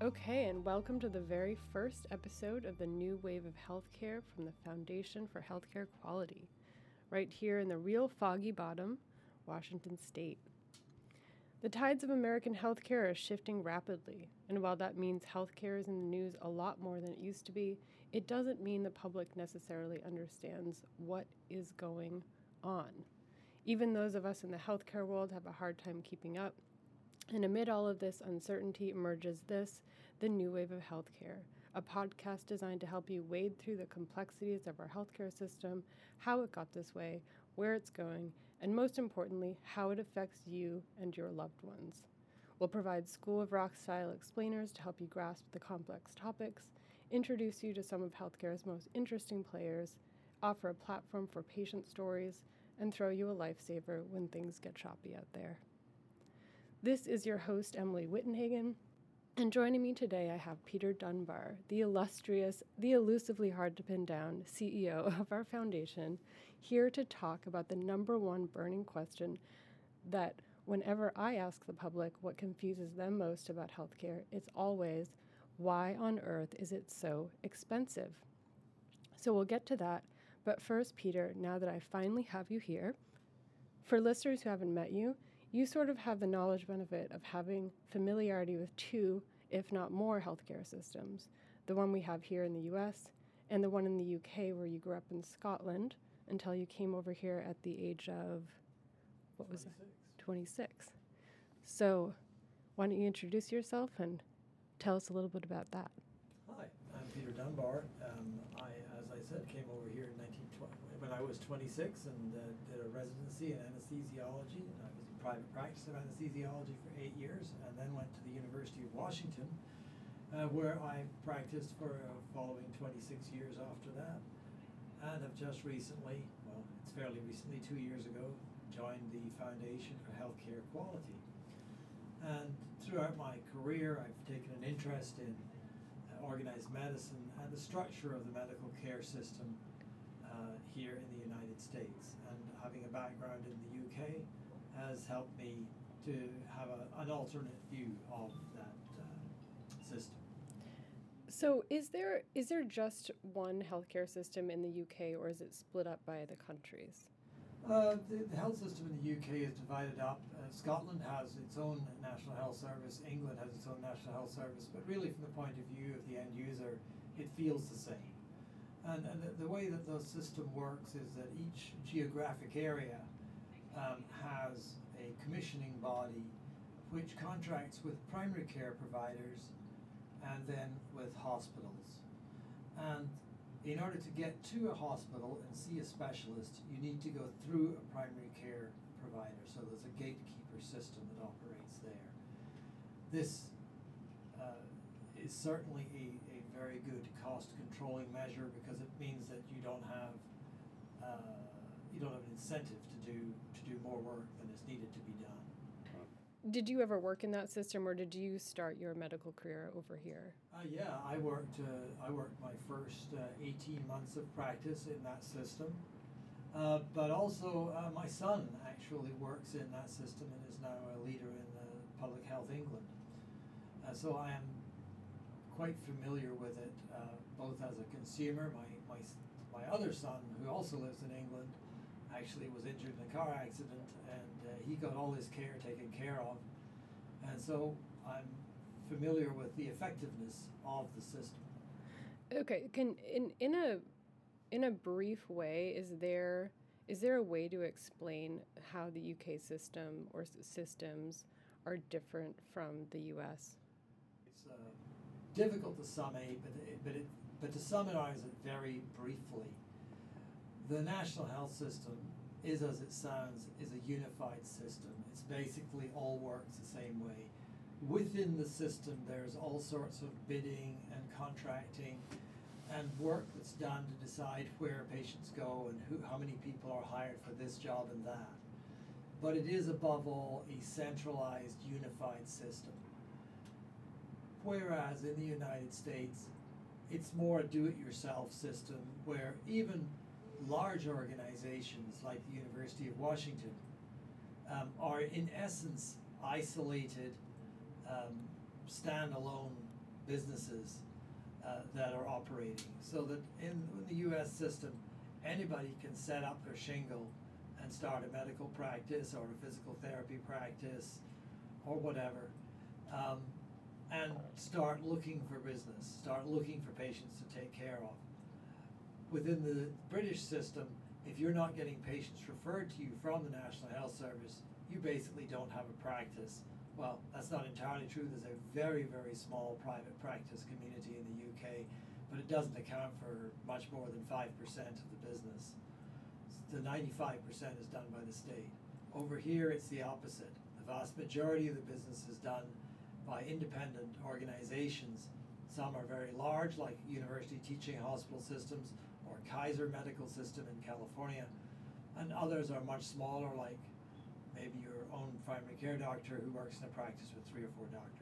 Okay, and welcome to the very first episode of the new wave of healthcare from the Foundation for Healthcare Quality, right here in the real foggy bottom, Washington State. The tides of American healthcare are shifting rapidly, and while that means healthcare is in the news a lot more than it used to be, it doesn't mean the public necessarily understands what is going on. Even those of us in the healthcare world have a hard time keeping up and amid all of this uncertainty emerges this, the new wave of healthcare, a podcast designed to help you wade through the complexities of our healthcare system, how it got this way, where it's going, and most importantly, how it affects you and your loved ones. We'll provide Schoolhouse Rock style explainers to help you grasp the complex topics, introduce you to some of healthcare's most interesting players, offer a platform for patient stories, and throw you a lifesaver when things get choppy out there. This is your host, Emily Wittenhagen. And joining me today, I have Peter Dunbar, the illustrious, the elusively hard to pin down CEO of our foundation, here to talk about the number one burning question that whenever I ask the public what confuses them most about healthcare, it's always why on earth is it so expensive? So we'll get to that. But first, Peter, now that I finally have you here, for listeners who haven't met you, you sort of have the knowledge benefit of having familiarity with two, if not more, healthcare systems the one we have here in the US and the one in the UK where you grew up in Scotland until you came over here at the age of what 26. was it? 26. So, why don't you introduce yourself and tell us a little bit about that? Hi, I'm Peter Dunbar. Um, I, as I said, came over here in 1920 when I was 26 and uh, did a residency in anesthesiology. And I was in private practice of anesthesiology for eight years, and then went to the University of Washington, uh, where I practiced for uh, following 26 years after that, and have just recently, well, it's fairly recently, two years ago, joined the Foundation for Healthcare Quality. And throughout my career, I've taken an interest in organized medicine and the structure of the medical care system uh, here in the United States. And having a background in the UK has helped me to have a, an alternate view of that uh, system. So, is there is there just one healthcare system in the UK, or is it split up by the countries? Uh, the, the, health system in the UK is divided up. Uh, Scotland has its own National Health Service, England has its own National Health Service, but really, from the point of view of the end user, it feels the same. And, and the, the way that the system works is that each geographic area um, has a commissioning body which contracts with primary care providers and then with hospitals. And in order to get to a hospital and see a specialist, you need to go through a primary care provider. So there's a gatekeeper system that operates there. This uh, is certainly a, a very good cost controlling measure because it means that you don't have uh, you don't have an incentive to do to do more work than is needed to be done. Did you ever work in that system, or did you start your medical career over here? Uh, yeah, I worked. Uh, I worked my first uh, eighteen months of practice in that system, uh, but also uh, my son actually works in that system and is now a leader in the Public Health England. Uh, so I am quite familiar with it, both as a consumer. My my my other son, who also lives in England, actually was injured in a car accident, and uh, he got all his care taken care of. And so I'm familiar with the effectiveness of the system. Okay, can in in a in a brief way, is there is there a way to explain how the UK system or systems are different from the US? It's uh, difficult to summate, but it, but it, but to summarize it very briefly, the national health system is as it sounds is a unified system. It's basically all works the same way. Within the system there's all sorts of bidding and contracting and work that's done to decide where patients go and who, how many people are hired for this job and that. But it is above all a centralized unified system. Whereas in the united states it's more a do-it-yourself system where even large organizations like the University of Washington um, are in essence isolated, um, standalone businesses uh, that are operating. So that in, in the US system, anybody can set up their shingle and start a medical practice or a physical therapy practice or whatever. Um, and start looking for business, start looking for patients to take care of. Within the British system, if you're not getting patients referred to you from the National Health Service, you basically don't have a practice. Well, that's not entirely true. There's a very, very small private practice community in the UK, but it doesn't account for much more than 5% of the business. The 95% is done by the state. Over here, it's the opposite. The vast majority of the business is done by independent organizations. Some are very large, like University Teaching Hospital Systems or Kaiser Medical System in California, and others are much smaller, like maybe your own primary care doctor who works in a practice with three or four doctors.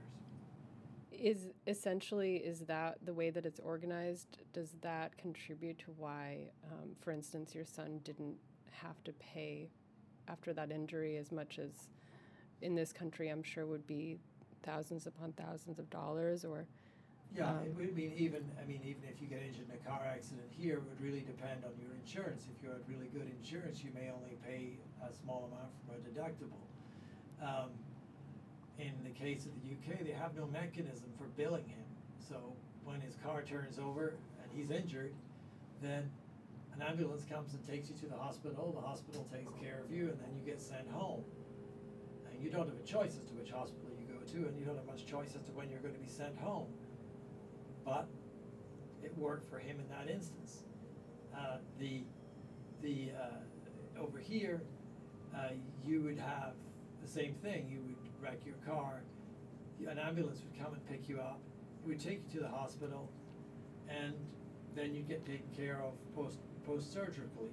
Is essentially is that the way that it's organized? Does that contribute to why, um, for instance, your son didn't have to pay after that injury as much as in this country? I'm sure would be thousands upon thousands of dollars or yeah it would mean even i mean even if you get injured in a car accident here it would really depend on your insurance. If you had really good insurance you may only pay a small amount from a deductible. Um, in the case of the uk they have no mechanism for billing him. So when his car turns over and he's injured then an ambulance comes and takes you to the hospital. The hospital takes care of you and then you get sent home. And you don't have a choice as to which hospital you go to, and you don't have much choice as to when you're going to be sent home. But it worked for him in that instance. Uh, the the uh, over here, uh, you would have the same thing. You would wreck your car, an ambulance would come and pick you up. It would take you to the hospital, and then you'd get taken care of post post surgically.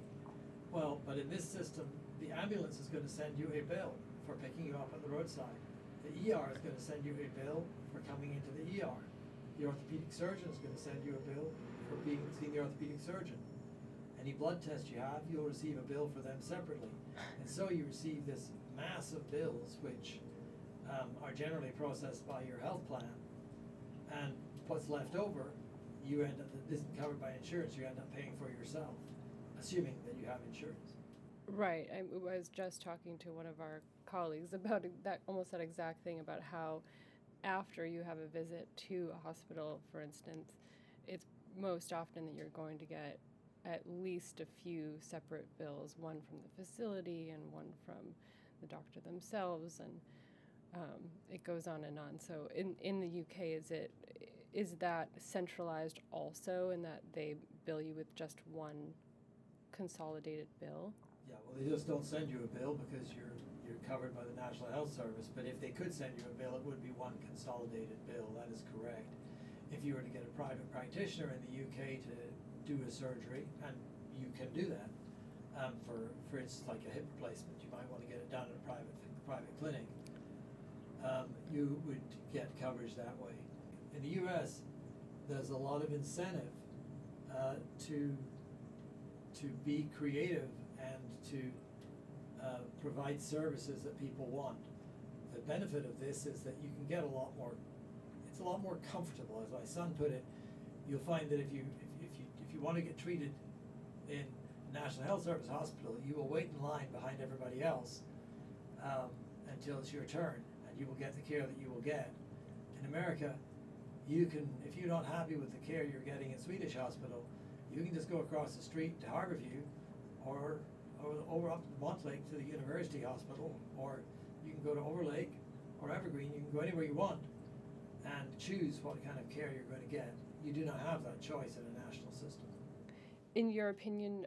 Well, but in this system, the ambulance is going to send you a bill for picking you up at the roadside the ER is going to send you a bill for coming into the ER. The orthopedic surgeon is going to send you a bill for being seeing the orthopedic surgeon. Any blood test you have, you'll receive a bill for them separately. And so you receive this mass of bills, which um, are generally processed by your health plan. And what's left over, you end up, that isn't covered by insurance, you end up paying for yourself, assuming that you have insurance. Right. I was just talking to one of our colleagues about that almost that exact thing about how after you have a visit to a hospital, for instance, it's most often that you're going to get at least a few separate bills, one from the facility and one from the doctor themselves, and um, it goes on and on. So in in the UK, is it is that centralized also in that they bill you with just one consolidated bill? Yeah, well, they just don't send you a bill because you're you're covered by the National Health Service, but if they could send you a bill, it would be one consolidated bill, that is correct. If you were to get a private practitioner in the UK to do a surgery, and you can do that, um, for, for instance, like a hip replacement, you might want to get it done at a private, private clinic, um, you would get coverage that way. In the US, there's a lot of incentive uh, to, to be creative and to uh, provide services that people want. The benefit of this is that you can get a lot more, it's a lot more comfortable. As my son put it, you'll find that if you, if, if you, if you want to get treated in National Health Service hospital, you will wait in line behind everybody else um, until it's your turn, and you will get the care that you will get. In America, you can, if you're not happy with the care you're getting in Swedish hospital, you can just go across the street to Harborview or over, over up to Montlake to the University Hospital, or you can go to Overlake or Evergreen. You can go anywhere you want and choose what kind of care you're going to get. You do not have that choice in a national system. In your opinion,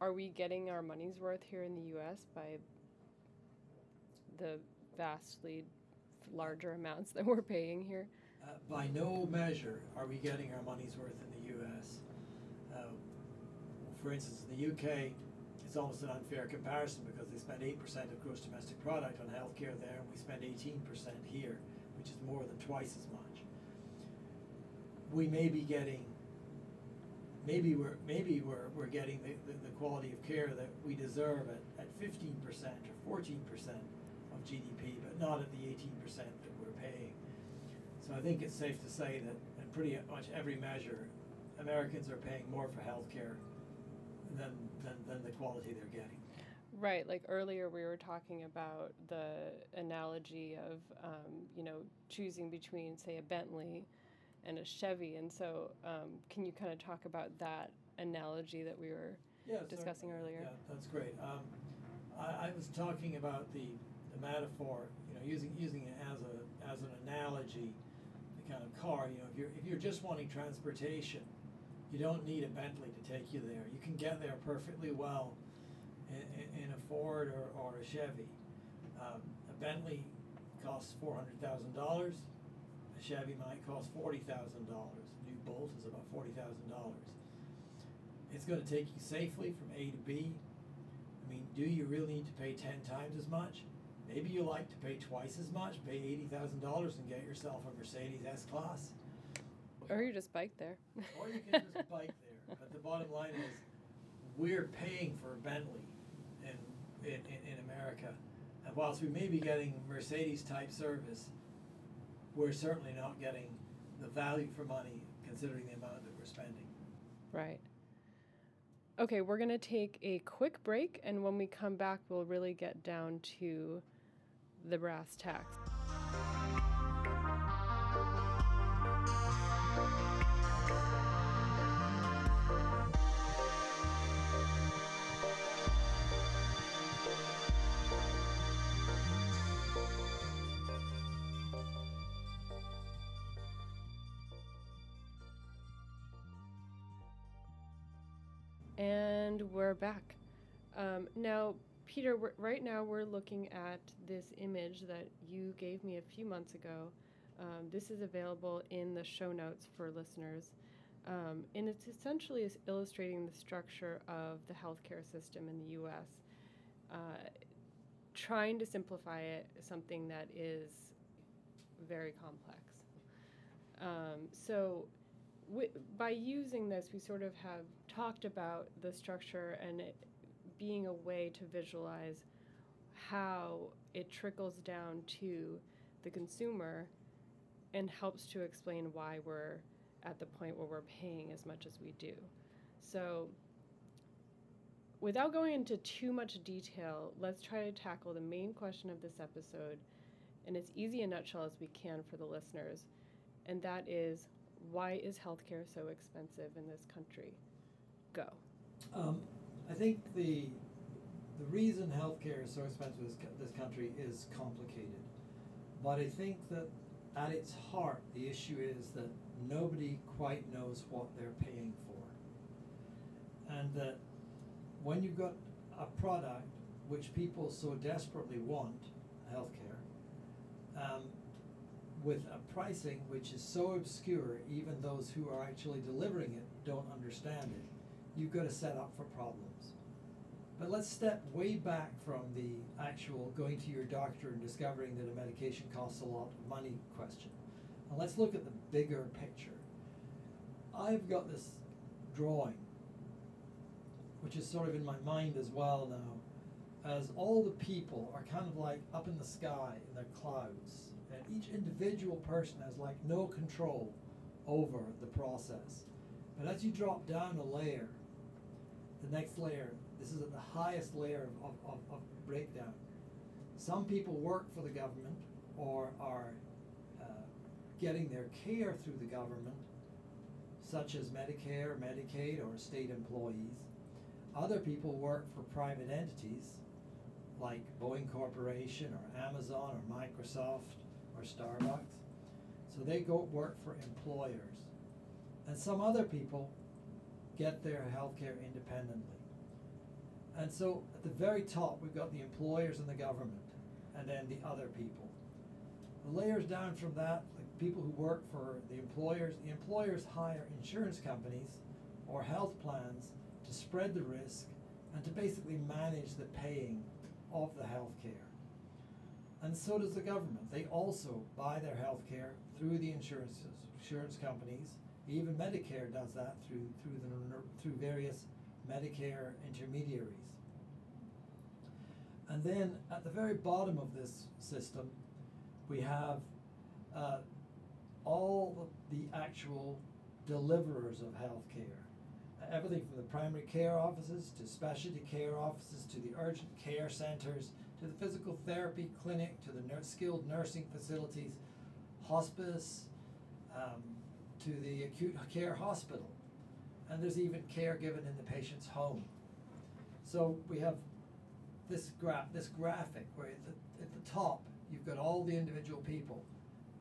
are we getting our money's worth here in the U.S. by the vastly larger amounts that we're paying here? Uh, by no measure are we getting our money's worth in the U.S. Uh, for instance, in the UK, it's almost an unfair comparison because they spend 8% of gross domestic product on healthcare there, and we spend 18% here, which is more than twice as much. We may be getting, maybe we're, maybe we're, we're getting the, the, the quality of care that we deserve at, at 15% or 14% of GDP, but not at the 18% that we're paying. So I think it's safe to say that, in pretty much every measure, Americans are paying more for healthcare than, than, than the quality they're getting. Right, like earlier we were talking about the analogy of, um, you know, choosing between, say, a Bentley and a Chevy. And so, um, can you kind of talk about that analogy that we were yeah, discussing earlier? Yeah, that's great. Um, I, I, was talking about the, the metaphor, you know, using using it as a as an analogy, the kind of car. You know, if you're if you're just wanting transportation, you don't need a Bentley to take you there. You can get there perfectly well in, in a Ford or, or a Chevy. Um, a Bentley costs four hundred thousand dollars. A Chevy might cost forty thousand dollars. New Bolt is about forty thousand dollars. It's going to take you safely from A to B. I mean, do you really need to pay ten times as much? Maybe you like to pay twice as much, pay eighty thousand dollars, and get yourself a Mercedes S Class. Or you just bike there. or you can just bike there. But the bottom line is, we're paying for a Bentley in, in, in America. And whilst we may be getting Mercedes type service, we're certainly not getting the value for money considering the amount that we're spending. Right. Okay, we're going to take a quick break, and when we come back, we'll really get down to the brass tacks. And we're back. Um, now, Peter, right now we're looking at this image that you gave me a few months ago. Um, this is available in the show notes for listeners. Um, and it's essentially illustrating the structure of the healthcare system in the US. Uh, trying to simplify it, something that is very complex. Um, so, by using this, we sort of have talked about the structure and it being a way to visualize how it trickles down to the consumer and helps to explain why we're at the point where we're paying as much as we do. So, without going into too much detail, let's try to tackle the main question of this episode in as easy a nutshell as we can for the listeners, and that is why is healthcare so expensive in this country? Go. Um, I think the the reason healthcare is so expensive in this, country is complicated, but I think that at its heart, the issue is that nobody quite knows what they're paying for, and that when you've got a product which people so desperately want, healthcare, um, with a pricing which is so obscure, even those who are actually delivering it don't understand it, you've got to set up for problems. But let's step way back from the actual going to your doctor and discovering that a medication costs a lot of money question. And let's look at the bigger picture. I've got this drawing, which is sort of in my mind as well now, as all the people are kind of like up in the sky in their clouds and each individual person has like no control over the process. But as you drop down a layer, the next layer, this is at the highest layer of, of, of breakdown. Some people work for the government or are uh, getting their care through the government, such as Medicare, Medicaid, or state employees. Other people work for private entities like Boeing Corporation or Amazon or Microsoft or Starbucks. So they go work for employers. And some other people get their health care independently. And so at the very top, we've got the employers and the government, and then the other people. The layers down from that, the people who work for the employers, the employers hire insurance companies or health plans to spread the risk and to basically manage the paying of the health care. And so does the government. They also buy their health care through the insurance insurance companies. Even Medicare does that through through the through various Medicare intermediaries. And then at the very bottom of this system, we have uh, all the actual deliverers of healthcare. Everything from the primary care offices to specialty care offices to the urgent care centers to the physical therapy clinic to the skilled nursing facilities, hospice, um, to the acute care hospital. And there's even care given in the patient's home. So we have this graph, this graphic where at the, at the top you've got all the individual people.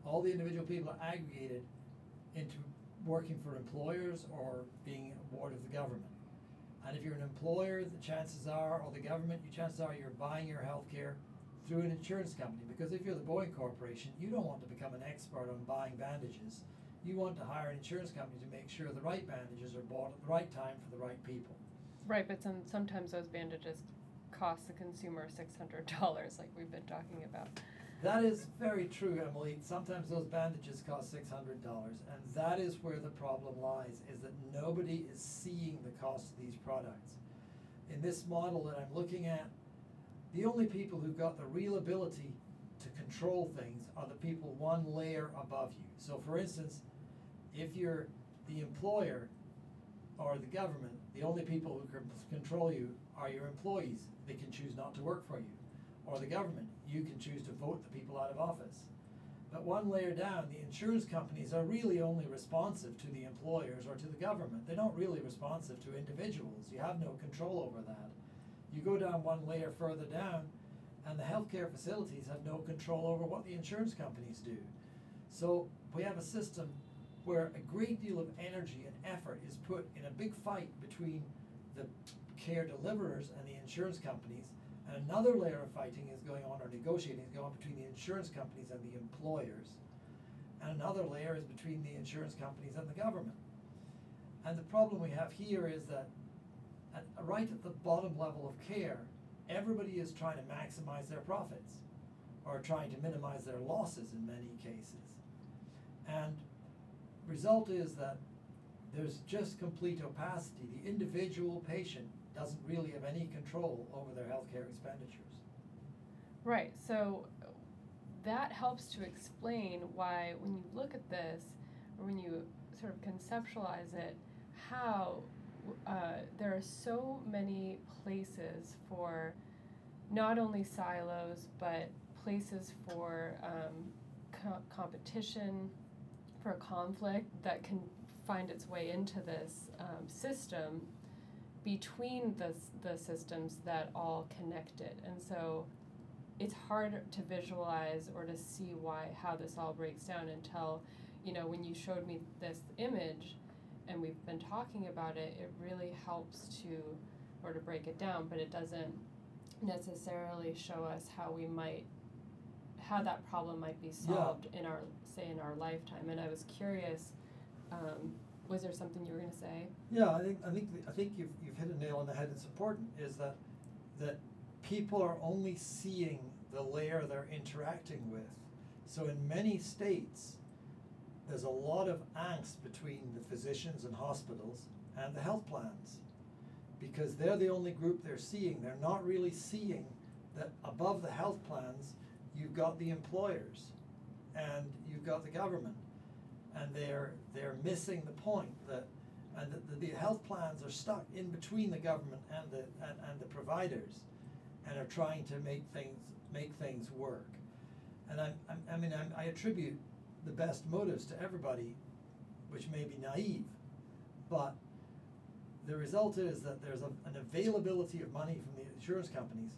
All the individual people are aggregated into working for employers or being a ward of the government. And if you're an employer, the chances are, or the government, your chances are you're buying your health care through an insurance company. Because if you're the Boeing Corporation, you don't want to become an expert on buying bandages. You want to hire an insurance company to make sure the right bandages are bought at the right time for the right people. Right, but some, sometimes those bandages cost the consumer six hundred dollars, like we've been talking about. That is very true, Emily. Sometimes those bandages cost six hundred dollars, and that is where the problem lies, is that nobody is seeing the cost of these products. In this model that I'm looking at, the only people who've got the real ability control things are the people one layer above you. So for instance, if you're the employer or the government, the only people who can control you are your employees. They can choose not to work for you. Or the government, you can choose to vote the people out of office. But one layer down, the insurance companies are really only responsive to the employers or to the government. They're not really responsive to individuals. You have no control over that. You go down one layer further down, and the healthcare facilities have no control over what the insurance companies do. So we have a system where a great deal of energy and effort is put in a big fight between the care deliverers and the insurance companies, and another layer of fighting is going on or negotiating is going on between the insurance companies and the employers, and another layer is between the insurance companies and the government. And the problem we have here is that at, right at the bottom level of care, everybody is trying to maximize their profits or trying to minimize their losses in many cases. And result is that there's just complete opacity. The individual patient doesn't really have any control over their healthcare expenditures. Right, so that helps to explain why, when you look at this, or when you sort of conceptualize it, how uh, there are so many places for not only silos, but places for um, co- competition, for conflict that can find its way into this um, system between the, the systems that all connected. And so it's hard to visualize or to see why how this all breaks down until you know when you showed me this image and we've been talking about it it really helps to or to break it down but it doesn't necessarily show us how we might how that problem might be solved yeah. in our say in our lifetime and i was curious um, was there something you were going to say yeah i think i think i think you've, you've hit a nail on the head it's important is that that people are only seeing the layer they're interacting with. So in many states, there's a lot of angst between the physicians and hospitals and the health plans because they're the only group they're seeing. They're not really seeing that above the health plans, you've got the employers and you've got the government. And they're, they're missing the point that and the, the, the health plans are stuck in between the government and the, and, and the providers and are trying to make things make things work. And I'm i mean I'm, i attribute the best motives to everybody, which may be naive, but the result is that there's a, an availability of money from the insurance companies,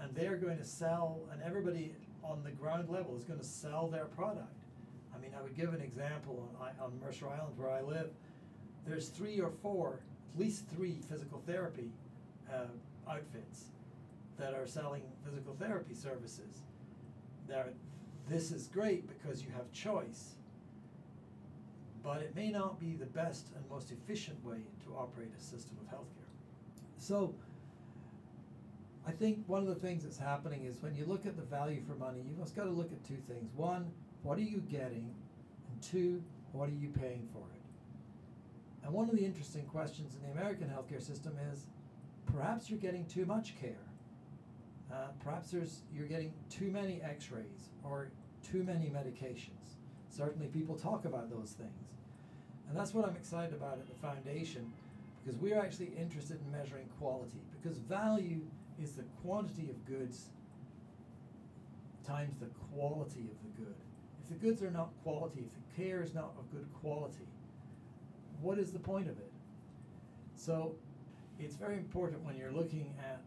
and they're going to sell, and everybody on the ground level is going to sell their product. I mean, I would give an example on, on Mercer Island where I live. There's three or four, at least three physical therapy uh, outfits that are selling physical therapy services. Now, this is great because you have choice, but it may not be the best and most efficient way to operate a system of healthcare. So, I think one of the things that's happening is when you look at the value for money, you've just got to look at two things. One, what are you getting? And two, what are you paying for it? And one of the interesting questions in the American healthcare system is perhaps you're getting too much care. Uh, perhaps there's you're getting too many X-rays or too many medications. Certainly, people talk about those things. And that's what I'm excited about at the foundation because we're actually interested in measuring quality because value is the quantity of goods times the quality of the good. If the goods are not quality, if the care is not of good quality, what is the point of it? So it's very important when you're looking at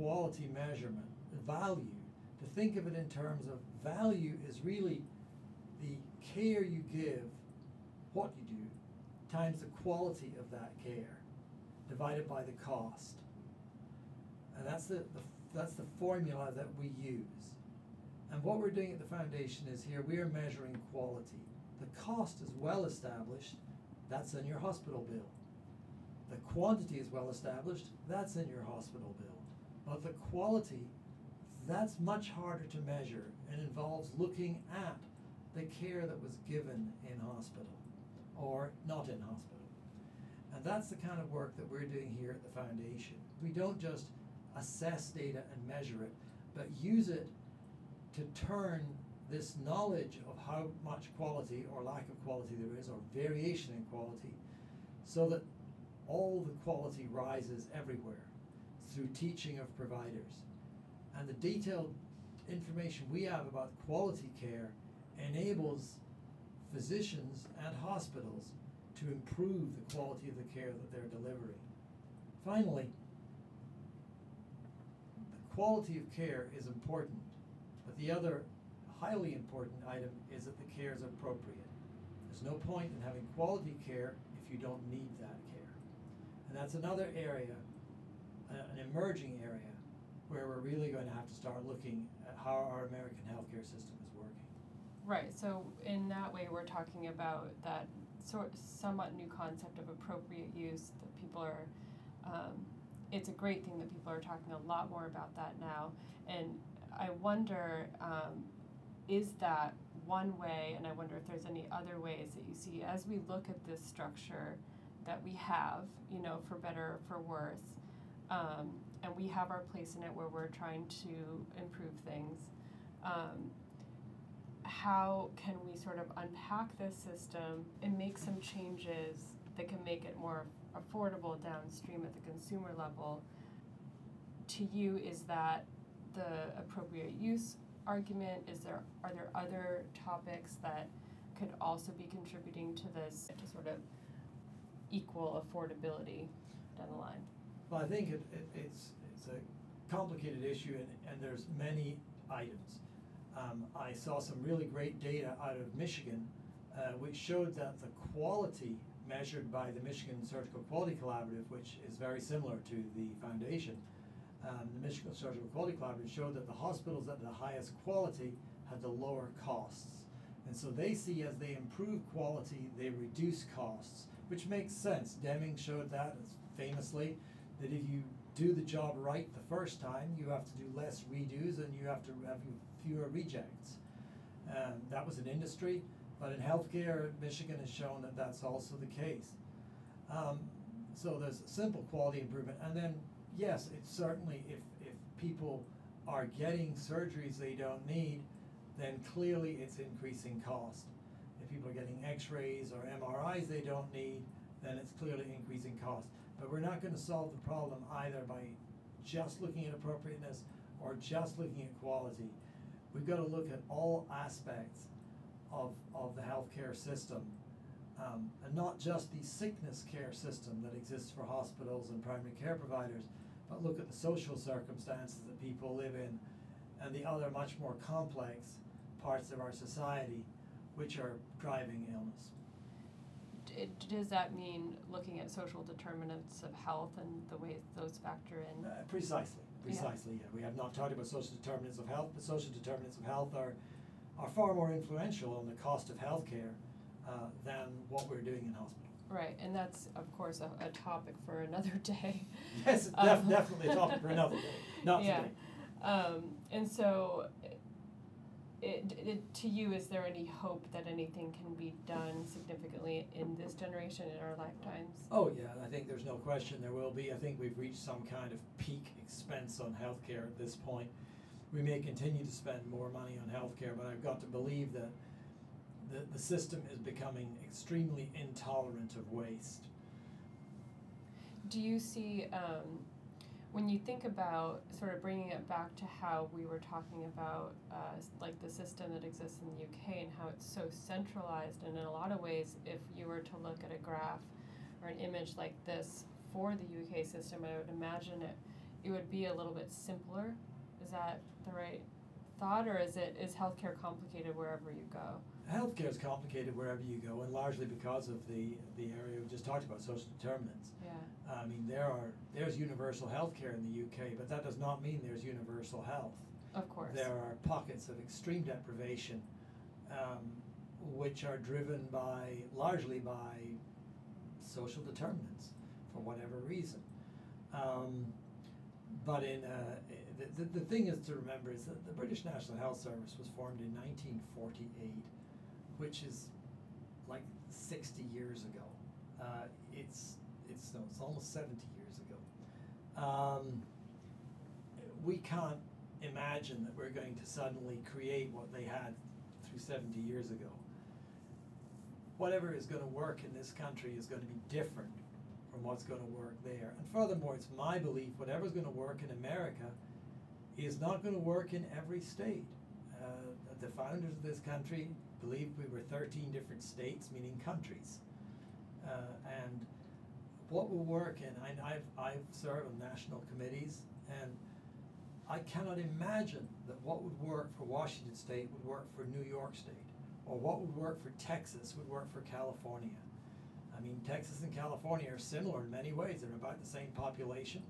quality measurement, value, to think of it in terms of value is really the care you give, what you do, times the quality of that care, divided by the cost. And that's the, the that's the formula that we use. And what we're doing at the foundation is here we are measuring quality. The cost is well established, that's in your hospital bill. The quantity is well established, that's in your hospital bill. But the quality, that's much harder to measure and involves looking at the care that was given in hospital or not in hospital. And that's the kind of work that we're doing here at the foundation. We don't just assess data and measure it, but use it to turn this knowledge of how much quality or lack of quality there is, or variation in quality, so that all the quality rises everywhere through teaching of providers. And the detailed information we have about quality care enables physicians and hospitals to improve the quality of the care that they're delivering. Finally, the quality of care is important but the other highly important item is that the care is appropriate. There's no point in having quality care if you don't need that care. And that's another area, an emerging area, where we're really going to have to start looking at how our American healthcare system is working. Right, so in that way, we're talking about that sort somewhat new concept of appropriate use that people are. Um, it's a great thing that people are talking a lot more about that now, and I wonder, um, is that one way, and I wonder if there's any other ways that you see as we look at this structure that we have, you know, for better or for worse, um, and we have our place in it where we're trying to improve things. Um, how can we sort of unpack this system and make some changes that can make it more affordable downstream at the consumer level? To you, is that the appropriate use argument? Is there are there other topics that could also be contributing to this to sort of equal affordability down the line? Well, I think it, it, it's it's a complicated issue, and, and there's many items. Um, I saw some really great data out of Michigan, uh, which showed that the quality measured by the Michigan Surgical Quality Collaborative, which is very similar to the foundation, um, the Michigan Surgical Quality Collaborative showed that the hospitals at the highest quality had the lower costs. And so they see as they improve quality, they reduce costs, which makes sense. Deming showed that famously, that if you do the job right the first time, you have to do less redos and you have to have fewer rejects. Um, that was an industry, but in healthcare, Michigan has shown that that's also the case. Um, so there's simple quality improvement, and then yes, it's certainly if, if people are getting surgeries they don't need, then clearly it's increasing cost. If people are getting x-rays or MRIs they don't need, then it's clearly increasing cost. But we're not going to solve the problem either by just looking at appropriateness or just looking at quality. We've got to look at all aspects of, of the healthcare system um, and not just the sickness care system that exists for hospitals and primary care providers, but look at the social circumstances that people live in and the other much more complex parts of our society which are driving illness. Does that mean looking at social determinants of health and the ways those factor in? Uh, precisely, precisely. Yeah. yeah. we have not talked about social determinants of health, but social determinants of health are are far more influential on the cost of healthcare uh, than what we're doing in hospitals. Right, and that's of course a, a topic for another day. Yes, def- um, definitely a topic for another day, not yeah. today. Um, and so, it, it, to you, is there any hope that anything can be done significantly in this generation in our lifetimes? Oh yeah, I think there's no question there will be. I think we've reached some kind of peak expense on healthcare at this point. We may continue to spend more money on healthcare, but I've got to believe that the, the system is becoming extremely intolerant of waste. Do you see, um, when you think about sort of bringing it back to how we were talking about, uh, like the system that exists in the UK and how it's so centralized, and in a lot of ways, if you were to look at a graph or an image like this for the UK system, I would imagine it it would be a little bit simpler. Is that the right thought, or is it is healthcare complicated wherever you go? Healthcare is complicated wherever you go, and largely because of the the area we just talked about, social determinants. Yeah. I mean, there are there's universal healthcare in the UK, but that does not mean there's universal health. Of course. There are pockets of extreme deprivation, um, which are driven by largely by social determinants for whatever reason. Um, but in uh, the, the, the thing is to remember is that the British National Health Service was formed in 1948, which is like 60 years ago. Uh, it's it's no, it's almost 70 years ago. Um, we can't imagine that we're going to suddenly create what they had through 70 years ago. Whatever is going to work in this country is going to be different from what's going to work there. And furthermore, it's my belief whatever's going to work in America is not going to work in every state. Uh, the founders of this country believed we were 13 different states, meaning countries. Uh, and what will work, and I, I've, I've served on national committees, and I cannot imagine that what would work for Washington State would work for New York State, or what would work for Texas would work for California. I mean, Texas and California are similar in many ways. They're about the same population.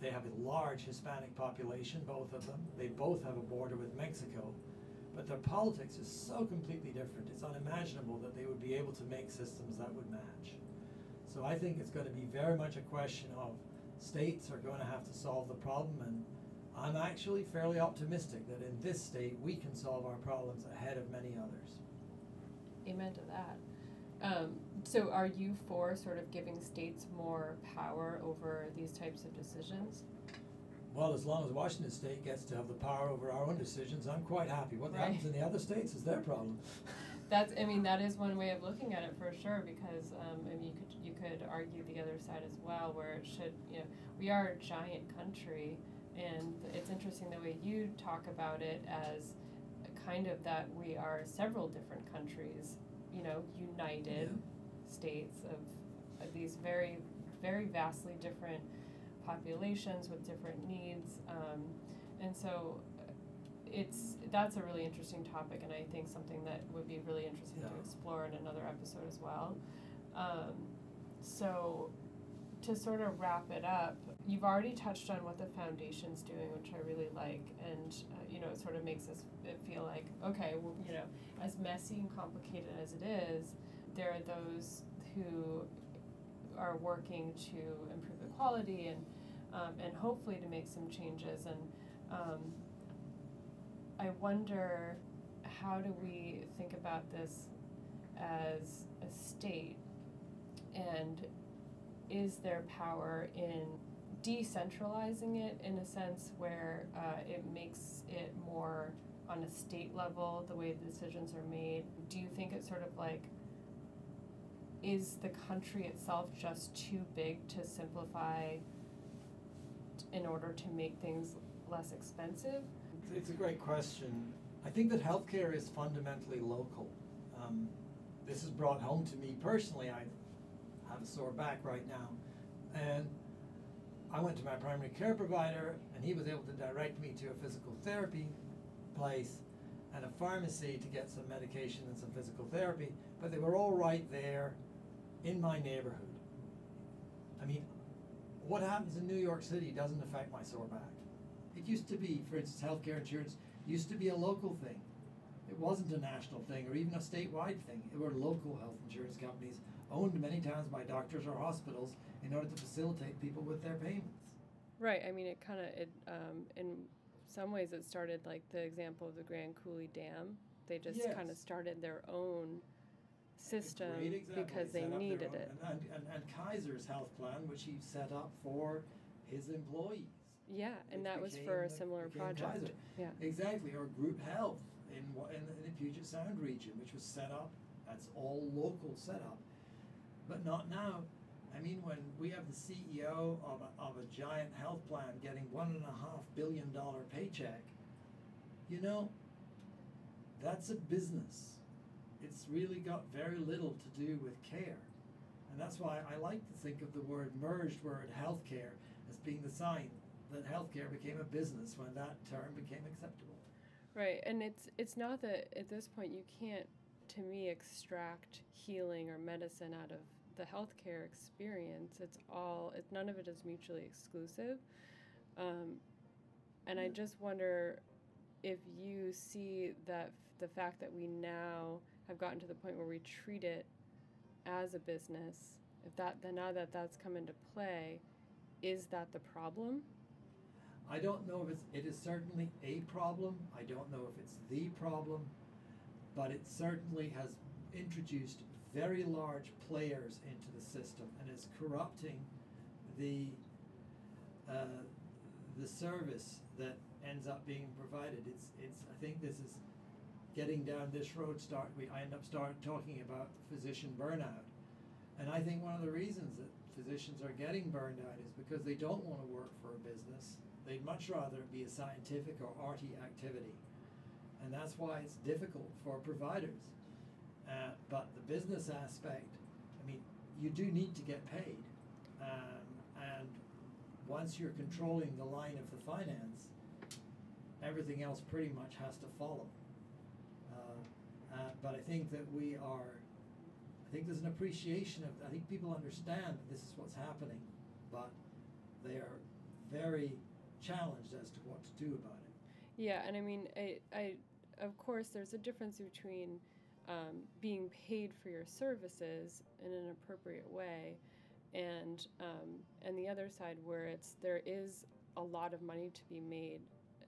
They have a large Hispanic population, both of them. They both have a border with Mexico. But their politics is so completely different. It's unimaginable that they would be able to make systems that would match. So I think it's going to be very much a question of states are going to have to solve the problem, and I'm actually fairly optimistic that in this state we can solve our problems ahead of many others. Amen to that. Um, so, are you for sort of giving states more power over these types of decisions? Well, as long as Washington State gets to have the power over our own decisions, I'm quite happy. What Right. happens in the other states is their problem. That's, I mean, that is one way of looking at it for sure. Because um, I mean, you could you could argue the other side as well, where it should, you know, we are a giant country, and it's interesting the way you talk about it as kind of that we are several different countries, you know, united states of, of these very, very vastly different populations with different needs, um, and so uh, it's that's a really interesting topic, and I think something that would be really interesting to explore in another episode as well. Um, so, to sort of wrap it up, you've already touched on what the foundation's doing, which I really like, and uh, you know, it sort of makes us feel like okay, well, you know, as messy and complicated as it is, there are those who are working to improve the quality and um, and hopefully to make some changes. And um, I wonder how do we think about this as a state, and is there power in decentralizing it in a sense where uh, it makes it more on a state level the way the decisions are made? Do you think it's sort of like is the country itself just too big to simplify in order to make things less expensive? It's a great question. I think that healthcare is fundamentally local. Um, this is brought home to me personally. I have a sore back right now. And I went to my primary care provider, and he was able to direct me to a physical therapy place and a pharmacy to get some medication and some physical therapy, but they were all right there in my neighborhood. I mean, what happens in New York City doesn't affect my sore back. It used to be, for instance, healthcare insurance used to be a local thing. It wasn't a national thing or even a statewide thing. It were local health insurance companies owned many times by doctors or hospitals in order to facilitate people with their payments. Right. I mean, it kind of it um, in some ways it started like the example of the Grand Coulee Dam. They just kind of started their own system A great example. because they set up their needed it. And, and, and Kaiser's health plan, which he set up for his employees. Yeah, and that was for a similar project. Kaiser. Yeah. Exactly, or group health in, in, in the Puget Sound region, which was set up, that's all local setup, but not now. I mean, when we have the CEO of a, of a giant health plan getting one and a half billion dollar paycheck, you know, that's a business. It's really got very little to do with care. And that's why I like to think of the word merged word healthcare as being the sign that healthcare became a business when that term became acceptable. Right, and it's it's not that at this point you can't, to me, extract healing or medicine out of the healthcare experience. It's all it, none of it is mutually exclusive, um, and I just wonder if you see that the fact that we now have gotten to the point where we treat it as a business, if that then now that that's come into play, is that the problem? I don't know if it's, it is certainly a problem. I don't know if it's the problem, but it certainly has introduced very large players into the system and is corrupting the uh, the service that ends up being provided. It's it's I think this is getting down this road start we I end up start talking about physician burnout. And I think one of the reasons that physicians are getting burned out is because they don't want to work for a business. They'd much rather be a scientific or arty activity. And that's why it's difficult for providers. Uh, but the business aspect, I mean, you do need to get paid. Um, and once you're controlling the line of the finance, everything else pretty much has to follow. Uh, but I think that we are, I think there's an appreciation of, I think people understand that this is what's happening, but they are very challenged as to what to do about it. Yeah, and I mean, I, I of course, there's a difference between um, being paid for your services in an appropriate way, and um, and the other side where it's there is a lot of money to be made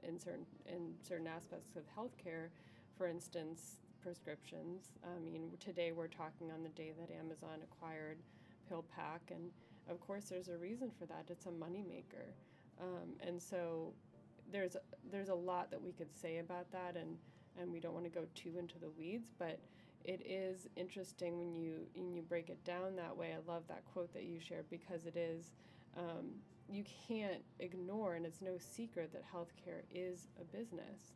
in certain in certain aspects of healthcare. For instance, prescriptions. I mean, today we're talking on the day that Amazon acquired PillPack, and of course, there's a reason for that. It's a moneymaker, um, and so there's there's a lot that we could say about that, and and we don't want to go too into the weeds, but it is interesting when you when you break it down that way. I love that quote that you shared because it is. Um, you can't ignore, and it's no secret that healthcare is a business,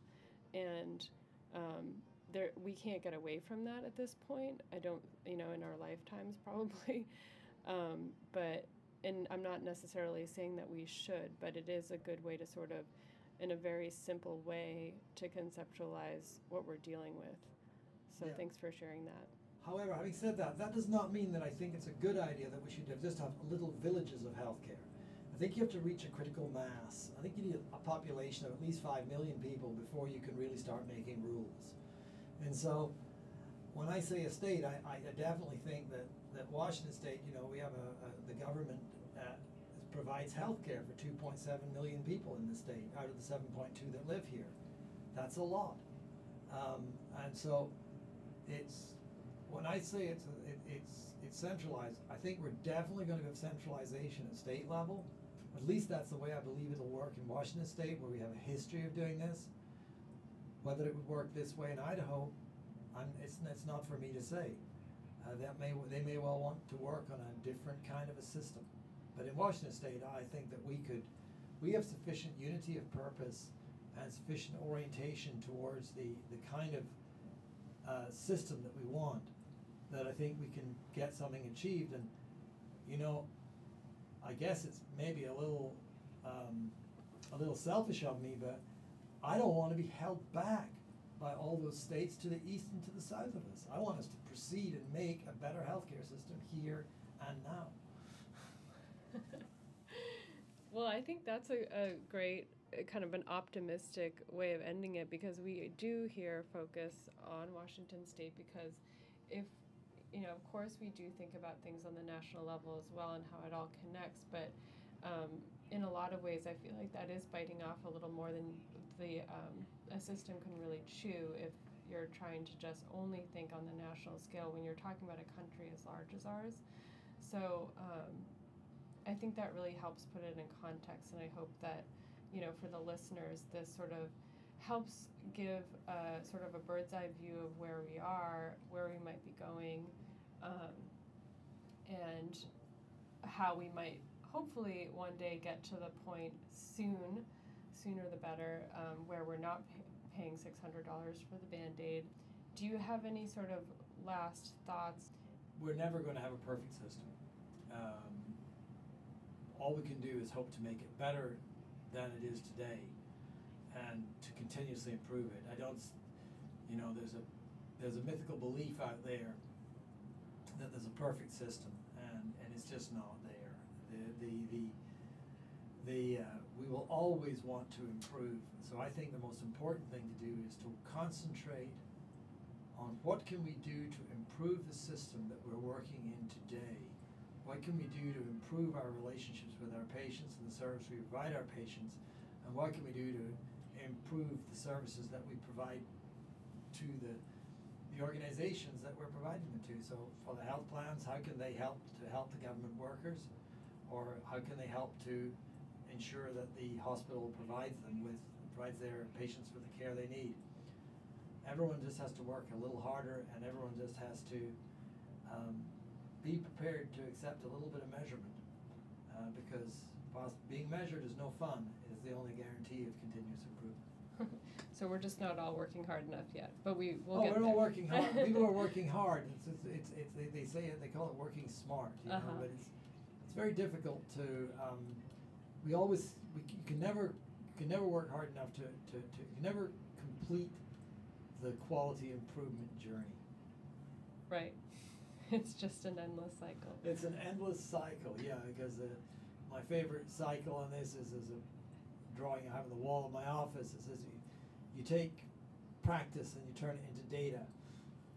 and um, there we can't get away from that at this point. I don't, you know, in our lifetimes probably, um, but and I'm not necessarily saying that we should, but it is a good way to sort of, in a very simple way, to conceptualize what we're dealing with. So Yeah. thanks for sharing that. However, having said that, that does not mean that I think it's a good idea that we should have, just have little villages of healthcare. I think you have to reach a critical mass. I think you need a population of at least five million people before you can really start making rules. And so, when I say a state, I, I definitely think that, that Washington State, you know, we have a, a the government uh, provides health care for 2.7 million people in the state out of the 7.2 that live here. That's a lot. Um, and so, it's when I say it's it, it's it's centralized, I think we're definitely going to have centralization at state level. At least that's the way I believe it'll work in Washington State, where we have a history of doing this. Whether it would work this way in Idaho, I'm, it's it's not for me to say. Uh, that may they may well want to work on a different kind of a system, but in Washington State, I think that we could, we have sufficient unity of purpose and sufficient orientation towards the the kind of uh, system that we want, that I think we can get something achieved. And, you know, I guess it's maybe a little, um, a little selfish of me, but I don't want to be held back by all those states to the east and to the south of us. I want us to proceed and make a better healthcare system here and now. well, I think that's a, a great uh, kind of an optimistic way of ending it because we do here focus on Washington State because if you know, of course, we do think about things on the national level as well and how it all connects, but um, in a lot of ways, I feel like that is biting off a little more than the um, a system can really chew if you're trying to just only think on the national scale when you're talking about a country as large as ours. So um, I think that really helps put it in context, and I hope that you know for the listeners, this sort of helps give a, sort of a bird's eye view of where we are, where we might be going, um, and how we might hopefully one day get to the point soon, sooner the better, um, where we're not pay- paying $600 for the band aid. Do you have any sort of last thoughts? We're never going to have a perfect system. Um, all we can do is hope to make it better than it is today and to continuously improve it. I don't, you know, there's a there's a mythical belief out there that there's a perfect system, and, and it's just not there. The the the uh, we will always want to improve. So I think the most important thing to do is to concentrate on what can we do to improve the system that we're working in today. What can we do to improve our relationships with our patients and the service we provide our patients, and what can we do to improve the services that we provide to the the organizations that we're providing them to. So for the health plans, how can they help to help the government workers, or how can they help to ensure that the hospital provides them with provides their patients with the care they need? Everyone just has to work a little harder, and everyone just has to um, be prepared to accept a little bit of measurement, uh, because being measured is no fun. It is the only guarantee of continuous improvement. so we're just not all working hard enough yet, but we will oh, get we're all working hard. People are working hard. It's, it's, it's, it's they, they say it. They call it working smart. You Uh-huh. but it's it's very difficult to. Um, we always we, you can never you can never work hard enough to, to, to you can never complete the quality improvement journey. Right. It's just an endless cycle. It's an endless cycle, yeah. Because uh, my favorite cycle on this is is a drawing I have on the wall of my office. It says you, you take practice and you turn it into data.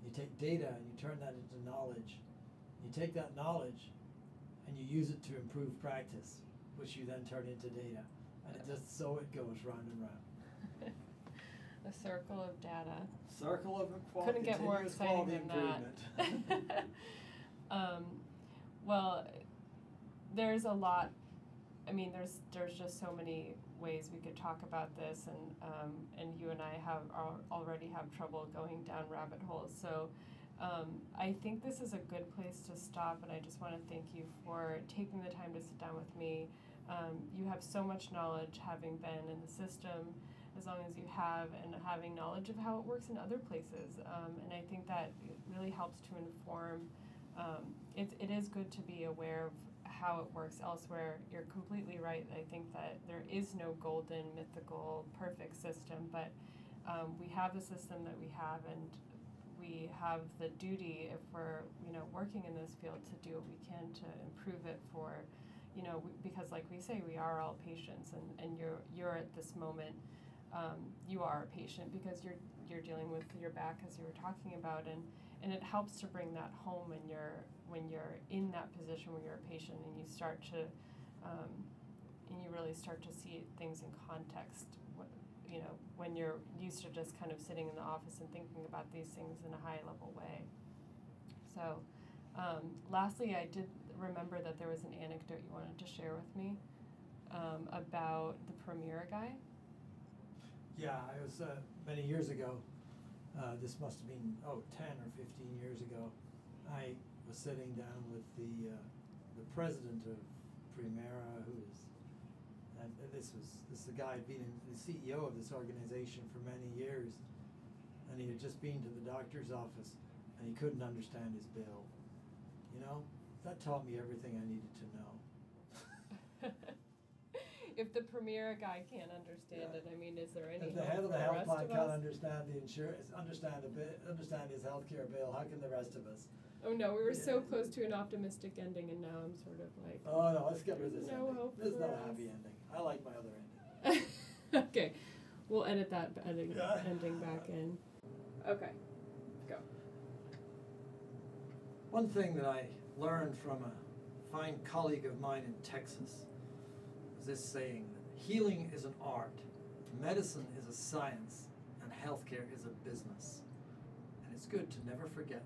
You take data and you turn that into knowledge. You take that knowledge and you use it to improve practice, which you then turn into data. And it just so it goes round and round. the circle of data. Circle of qual- Couldn't get more exciting than that. um, well, there's a lot. I mean, there's there's just so many ways we could talk about this, and um, and you and I have al- already have trouble going down rabbit holes. So. Um, I think this is a good place to stop, and I just want to thank you for taking the time to sit down with me. Um, you have so much knowledge, having been in the system as long as you have, and having knowledge of how it works in other places. Um, and I think that really helps to inform. Um, it, it is good to be aware of how it works elsewhere. You're completely right. I think that there is no golden, mythical, perfect system, but um, we have the system that we have, and we have the duty, if we're you know working in this field, to do what we can to improve it for, you know, we, because like we say, we are all patients, and, and you're you're at this moment, um, you are a patient because you're you're dealing with your back as you were talking about, and and it helps to bring that home when you're when you're in that position where you're a patient and you start to, um, and you really start to see things in context. You know, when you're used to just kind of sitting in the office and thinking about these things in a high level way. So, um, lastly, I did remember that there was an anecdote you wanted to share with me um, about the Premera guy. Yeah, I was uh, many years ago. Uh, this must have been oh 10 or 15 years ago. I was sitting down with the uh, the president of Premera, who is, and this was this is the guy had been the CEO of this organization for many years, and he had just been to the doctor's office, and he couldn't understand his bill. You know, that taught me everything I needed to know. if the Premera guy can't understand Yeah. it, I mean, is there any If the head of the health plan can't understand the insurance, understand a bit, understand his healthcare bill, how can the rest of us? Oh no, we were so close to an optimistic ending, and now I'm sort of like. Oh no, let's get rid of this No ending. hope This is not a us. happy ending. I like my other ending. okay, we'll edit that ending, Yeah. ending back in. Okay, go. One thing that I learned from a fine colleague of mine in Texas this saying healing is an art, medicine is a science, and healthcare is a business. And it's good to never forget.